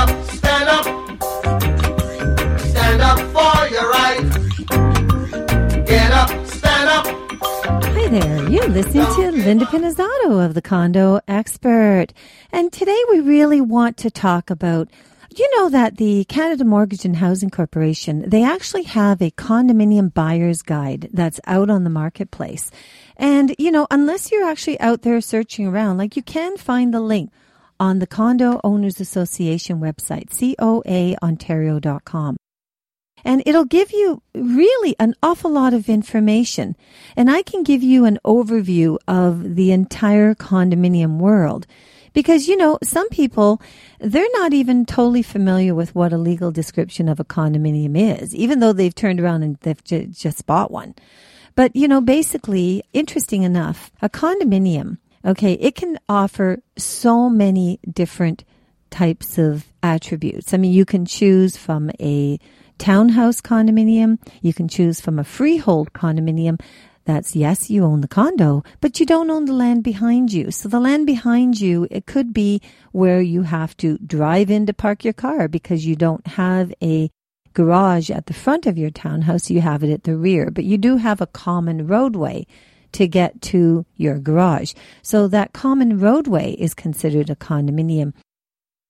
up, stand up. Stand up for your right. Get up, stand up. Hi there. You're listening to Linda Pinizzotto of the Condo Expert. And today we really want to talk about you know that the Canada Mortgage and Housing Corporation, they actually have a condominium buyer's guide that's out on the marketplace. And, you know, unless you're actually out there searching around, like you can find the link on the Condo Owners Association website, coaontario.com. And it'll give you really an awful lot of information. And I can give you an overview of the entire condominium world. Because, you know, some people, they're not even totally familiar with what a legal description of a condominium is, even though they've turned around and they've j- just bought one. But, you know, basically, interesting enough, a condominium, okay, it can offer so many different types of attributes. I mean, you can choose from a townhouse condominium, you can choose from a freehold condominium, that's yes, you own the condo, but you don't own the land behind you. So the land behind you, it could be where you have to drive in to park your car because you don't have a garage at the front of your townhouse. You have it at the rear, but you do have a common roadway to get to your garage. So that common roadway is considered a condominium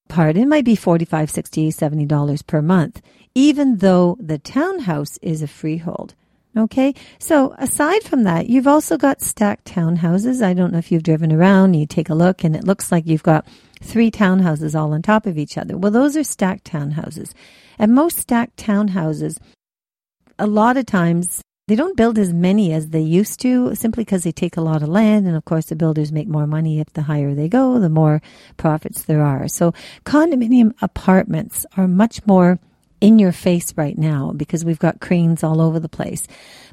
part. It might be 45, 60, 70 dollars per month, even though the townhouse is a freehold. Okay. So aside from that, you've also got stacked townhouses. I don't know if you've driven around, you take a look and it looks like you've got three townhouses all on top of each other. Well, those are stacked townhouses. And most stacked townhouses, a lot of times, they don't build as many as they used to simply because they take a lot of land. And of course, the builders make more money if the higher they go, the more profits there are. So condominium apartments are much more in your face right now because we've got cranes all over the place.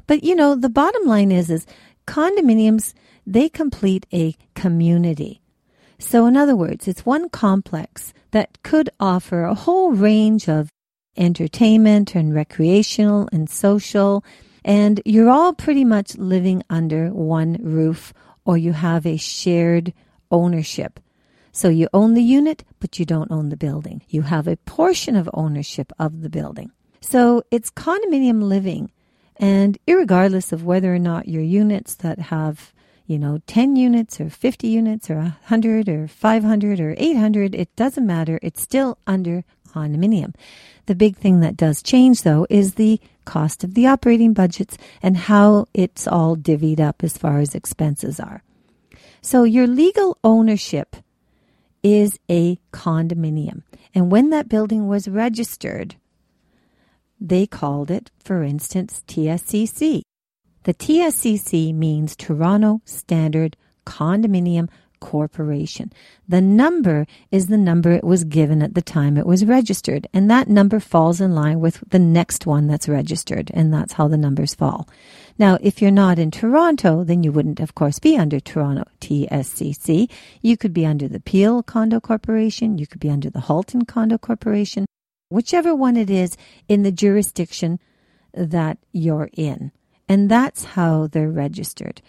But you know, the bottom line is, is condominiums, they complete a community. So in other words, it's one complex that could offer a whole range of entertainment and recreational and social. And you're all pretty much living under one roof or you have a shared ownership. So you own the unit, but you don't own the building. You have a portion of ownership of the building. So it's condominium living. And regardless of whether or not your units that have, you know, 10 units or 50 units or 100 or 500 or 800, it doesn't matter. It's still under condominium. The big thing that does change though is the cost of the operating budgets and how it's all divvied up as far as expenses are. So your legal ownership is a condominium. And when that building was registered, they called it, for instance, TSCC. The TSCC means Toronto Standard Condominium Corporation. The number is the number it was given at the time it was registered, and that number falls in line with the next one that's registered, and that's how the numbers fall. Now, if you're not in Toronto, then you wouldn't, of course, be under Toronto TSCC. You could be under the Peel Condo Corporation, you could be under the Halton Condo Corporation, whichever one it is in the jurisdiction that you're in. And that's how they're registered.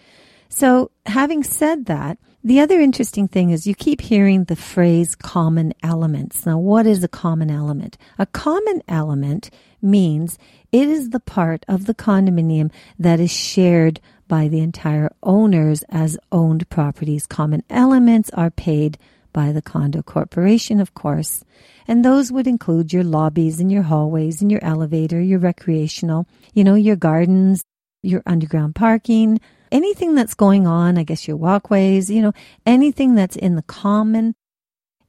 So, having said that, the other interesting thing is you keep hearing the phrase common elements. Now, what is a common element? A common element means it is the part of the condominium that is shared by the entire owners as owned properties. Common elements are paid by the condo corporation, of course. And those would include your lobbies and your hallways and your elevator, your recreational, you know, your gardens, your underground parking, anything that's going on, I guess your walkways, you know, anything that's in the common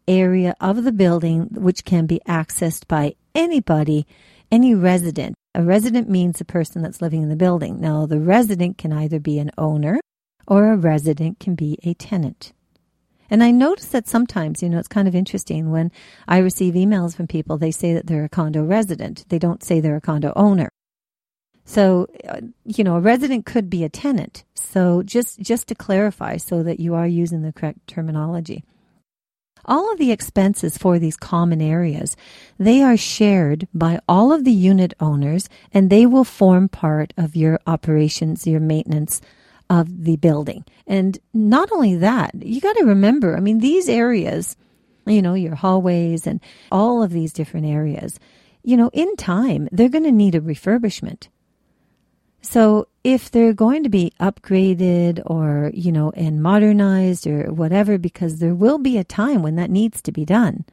area of the building, which can be accessed by anybody, any resident. A resident means the person that's living in the building. Now, the resident can either be an owner or a resident can be a tenant. And I notice that sometimes, you know, it's kind of interesting when I receive emails from people, they say that they're a condo resident. They don't say they're a condo owner. So, uh, you know, a resident could be a tenant. So just, just to clarify so that you are using the correct terminology. All of the expenses for these common areas, they are shared by all of the unit owners and they will form part of your operations, your maintenance of the building. And not only that, you got to remember, I mean, these areas, you know, your hallways and all of these different areas, you know, in time, they're going to need a refurbishment. So if they're going to be upgraded or, you know, and modernized or whatever, because there will be a time when that needs to be done.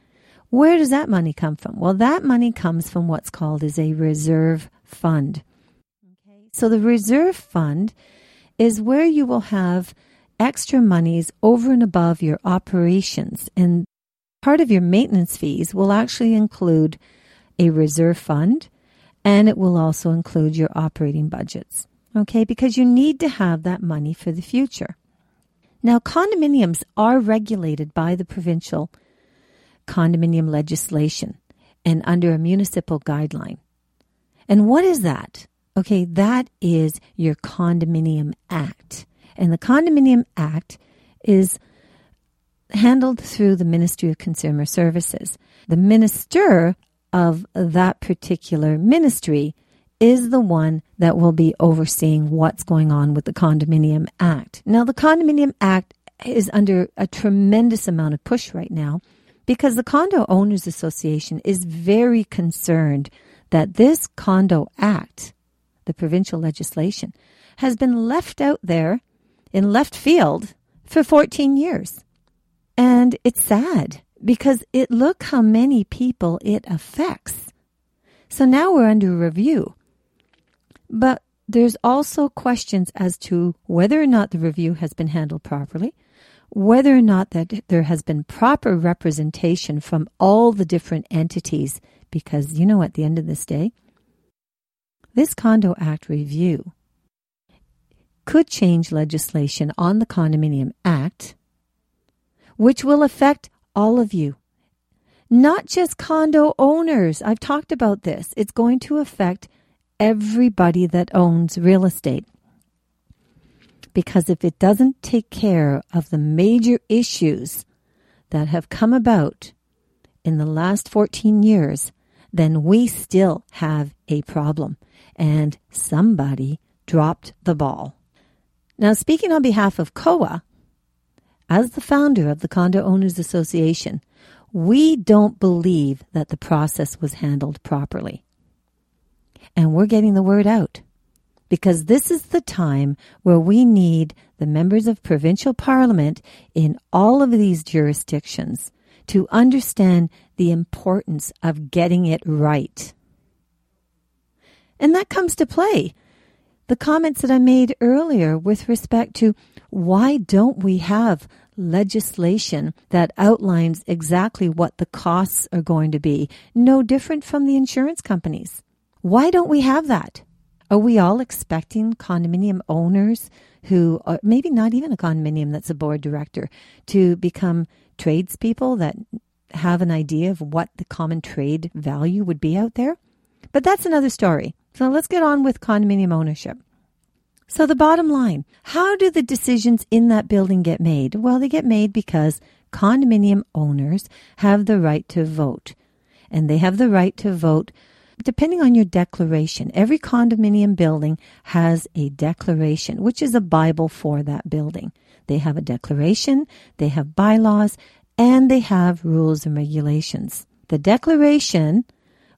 Where does that money come from? Well, that money comes from what's called as a reserve fund. Okay. So the reserve fund is where you will have extra monies over and above your operations. And part of your maintenance fees will actually include a reserve fund and it will also include your operating budgets. Okay, because you need to have that money for the future. Now, condominiums are regulated by the provincial condominium legislation and under a municipal guideline. And what is that? Okay, that is your Condominium Act. And the Condominium Act is handled through the Ministry of Consumer Services. The minister of that particular ministry is the one that will be overseeing what's going on with the Condominium Act. Now, the Condominium Act is under a tremendous amount of push right now because the Condo Owners Association is very concerned that this Condo Act, the provincial legislation, has been left out there in left field for 14 years. And it's sad because it look how many people it affects. So now we're under review. But there's also questions as to whether or not the review has been handled properly, whether or not that there has been proper representation from all the different entities because you know at the end of this day this condo act review could change legislation on the condominium act which will affect all of you. Not just condo owners. I've talked about this. It's going to affect everybody that owns real estate. Because if it doesn't take care of the major issues that have come about in the last 14 years, then we still have a problem. And somebody dropped the ball. Now, speaking on behalf of COA, as the founder of the Condo Owners Association, we don't believe that the process was handled properly. And we're getting the word out because this is the time where we need the members of provincial parliament in all of these jurisdictions to understand the importance of getting it right. And that comes to play. The comments that I made earlier with respect to why don't we have legislation that outlines exactly what the costs are going to be, no different from the insurance companies? Why don't we have that? Are we all expecting condominium owners who, are maybe not even a condominium that's a board director, to become tradespeople that have an idea of what the common trade value would be out there? But that's another story. So let's get on with condominium ownership. So the bottom line, how do the decisions in that building get made? Well, they get made because condominium owners have the right to vote. And they have the right to vote depending on your declaration. Every condominium building has a declaration, which is a Bible for that building. They have a declaration, they have bylaws, and they have rules and regulations. The declaration,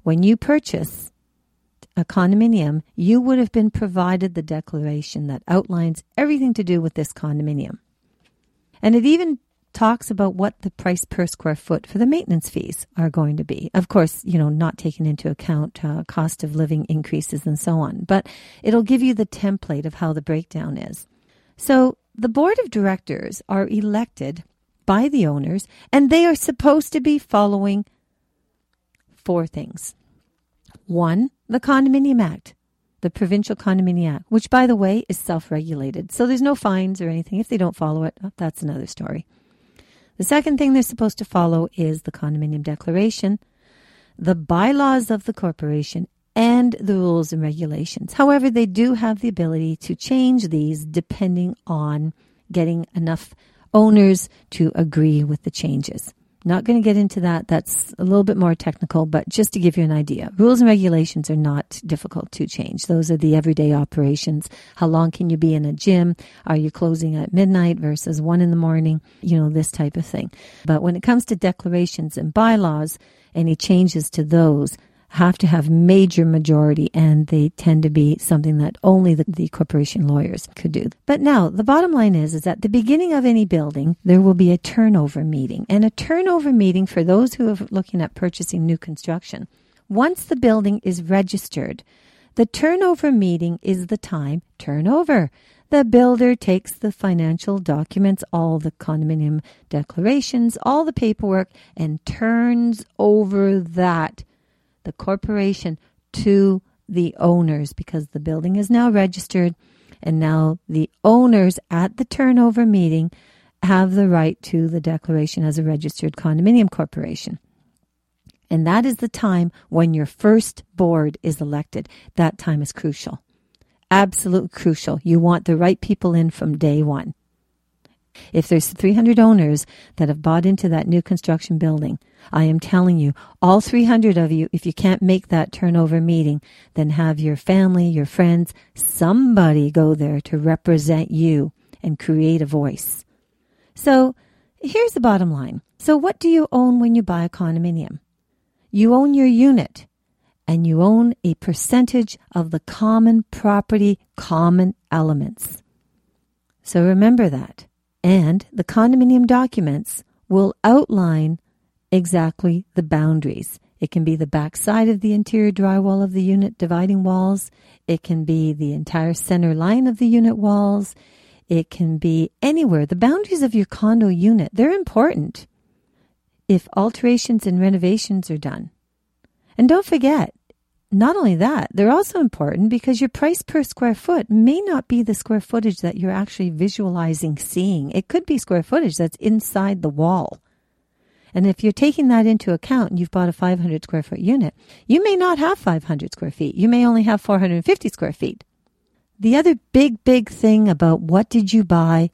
when you purchase, a condominium, you would have been provided the declaration that outlines everything to do with this condominium. And it even talks about what the price per square foot for the maintenance fees are going to be. Of course, you know, not taking into account uh, cost of living increases and so on, but it'll give you the template of how the breakdown is. So the board of directors are elected by the owners and they are supposed to be following four things. One, the Condominium Act, the Provincial Condominium Act, which, by the way, is self regulated. So there's no fines or anything. If they don't follow it, that's another story. The second thing they're supposed to follow is the Condominium Declaration, the bylaws of the corporation, and the rules and regulations. However, they do have the ability to change these depending on getting enough owners to agree with the changes. Not going to get into that. That's a little bit more technical, but just to give you an idea. Rules and regulations are not difficult to change. Those are the everyday operations. How long can you be in a gym? Are you closing at midnight versus one in the morning? You know, this type of thing. But when it comes to declarations and bylaws, any changes to those, have to have major majority and they tend to be something that only the, the, corporation lawyers could do. But now the bottom line is, is at the beginning of any building, there will be a turnover meeting and a turnover meeting for those who are looking at purchasing new construction. Once the building is registered, the turnover meeting is the time turnover. The builder takes the financial documents, all the condominium declarations, all the paperwork, and turns over that the corporation to the owners because the building is now registered and now the owners at the turnover meeting have the right to the declaration as a registered condominium corporation. And that is the time when your first board is elected. That time is crucial. Absolutely crucial. You want the right people in from day one. If there's 300 owners that have bought into that new construction building, I am telling you, all 300 of you, if you can't make that turnover meeting, then have your family, your friends, somebody go there to represent you and create a voice. So here's the bottom line. So what do you own when you buy a condominium? You own your unit and you own a percentage of the common property, common elements. So remember that. And the condominium documents will outline exactly the boundaries. It can be the back side of the interior drywall of the unit dividing walls. It can be the entire center line of the unit walls. It can be anywhere. The boundaries of your condo unit, they're important if alterations and renovations are done. And don't forget, not only that, they're also important because your price per square foot may not be the square footage that you're actually visualizing seeing. It could be square footage that's inside the wall. And if you're taking that into account and you've bought a 500 square foot unit, you may not have 500 square feet. You may only have 450 square feet. The other big, big thing about what did you buy?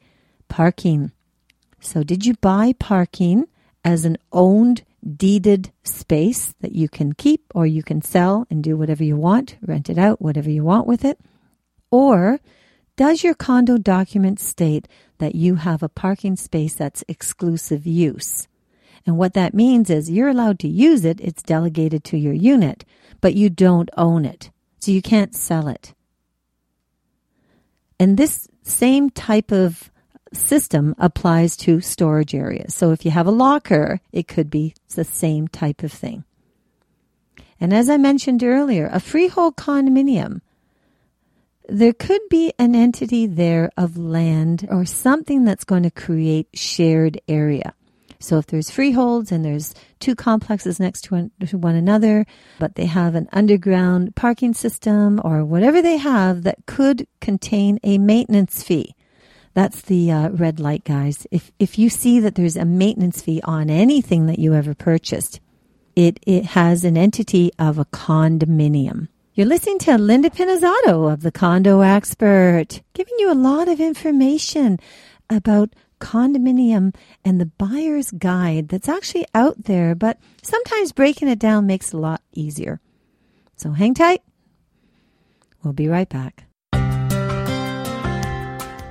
Parking. So did you buy parking as an owned deeded space that you can keep or you can sell and do whatever you want, rent it out, whatever you want with it? Or does your condo document state that you have a parking space that's exclusive use? And what that means is you're allowed to use it, it's delegated to your unit, but you don't own it. So you can't sell it. And this same type of system applies to storage areas. So if you have a locker, it could be the same type of thing. And as I mentioned earlier, a freehold condominium, there could be an entity there of land or something that's going to create shared area. So if there's freeholds and there's two complexes next to one, another, but they have an underground parking system or whatever they have that could contain a maintenance fee. That's the uh, red light, guys. If if you see that there's a maintenance fee on anything that you ever purchased, it it has an entity of a condominium. You're listening to Linda Pinizzotto of the Condo Expert, giving you a lot of information about condominium and the buyer's guide that's actually out there, but sometimes breaking it down makes it a lot easier. So hang tight. We'll be right back.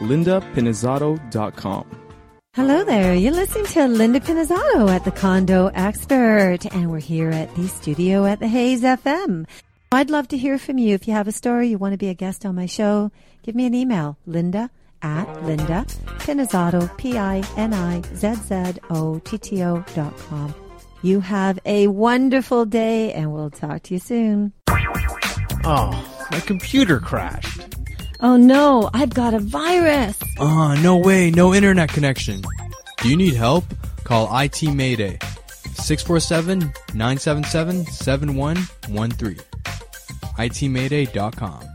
lindapinizzotto.com. Hello there. You're listening to Linda Pinizzotto at the Condo Expert, and we're here at the studio at the Hayes FM. I'd love to hear from you. If you have a story, you want to be a guest on my show, give me an email, linda at linda pinizzotto, P-I-N-I-Z-Z-O-T-T-O dot com. You have a wonderful day, and we'll talk to you soon. Oh, my computer crashed. Oh no, I've got a virus. Ah, uh, no way, no internet connection. Do you need help? Call IT Mayday 647 977 7113. ITMayday.com.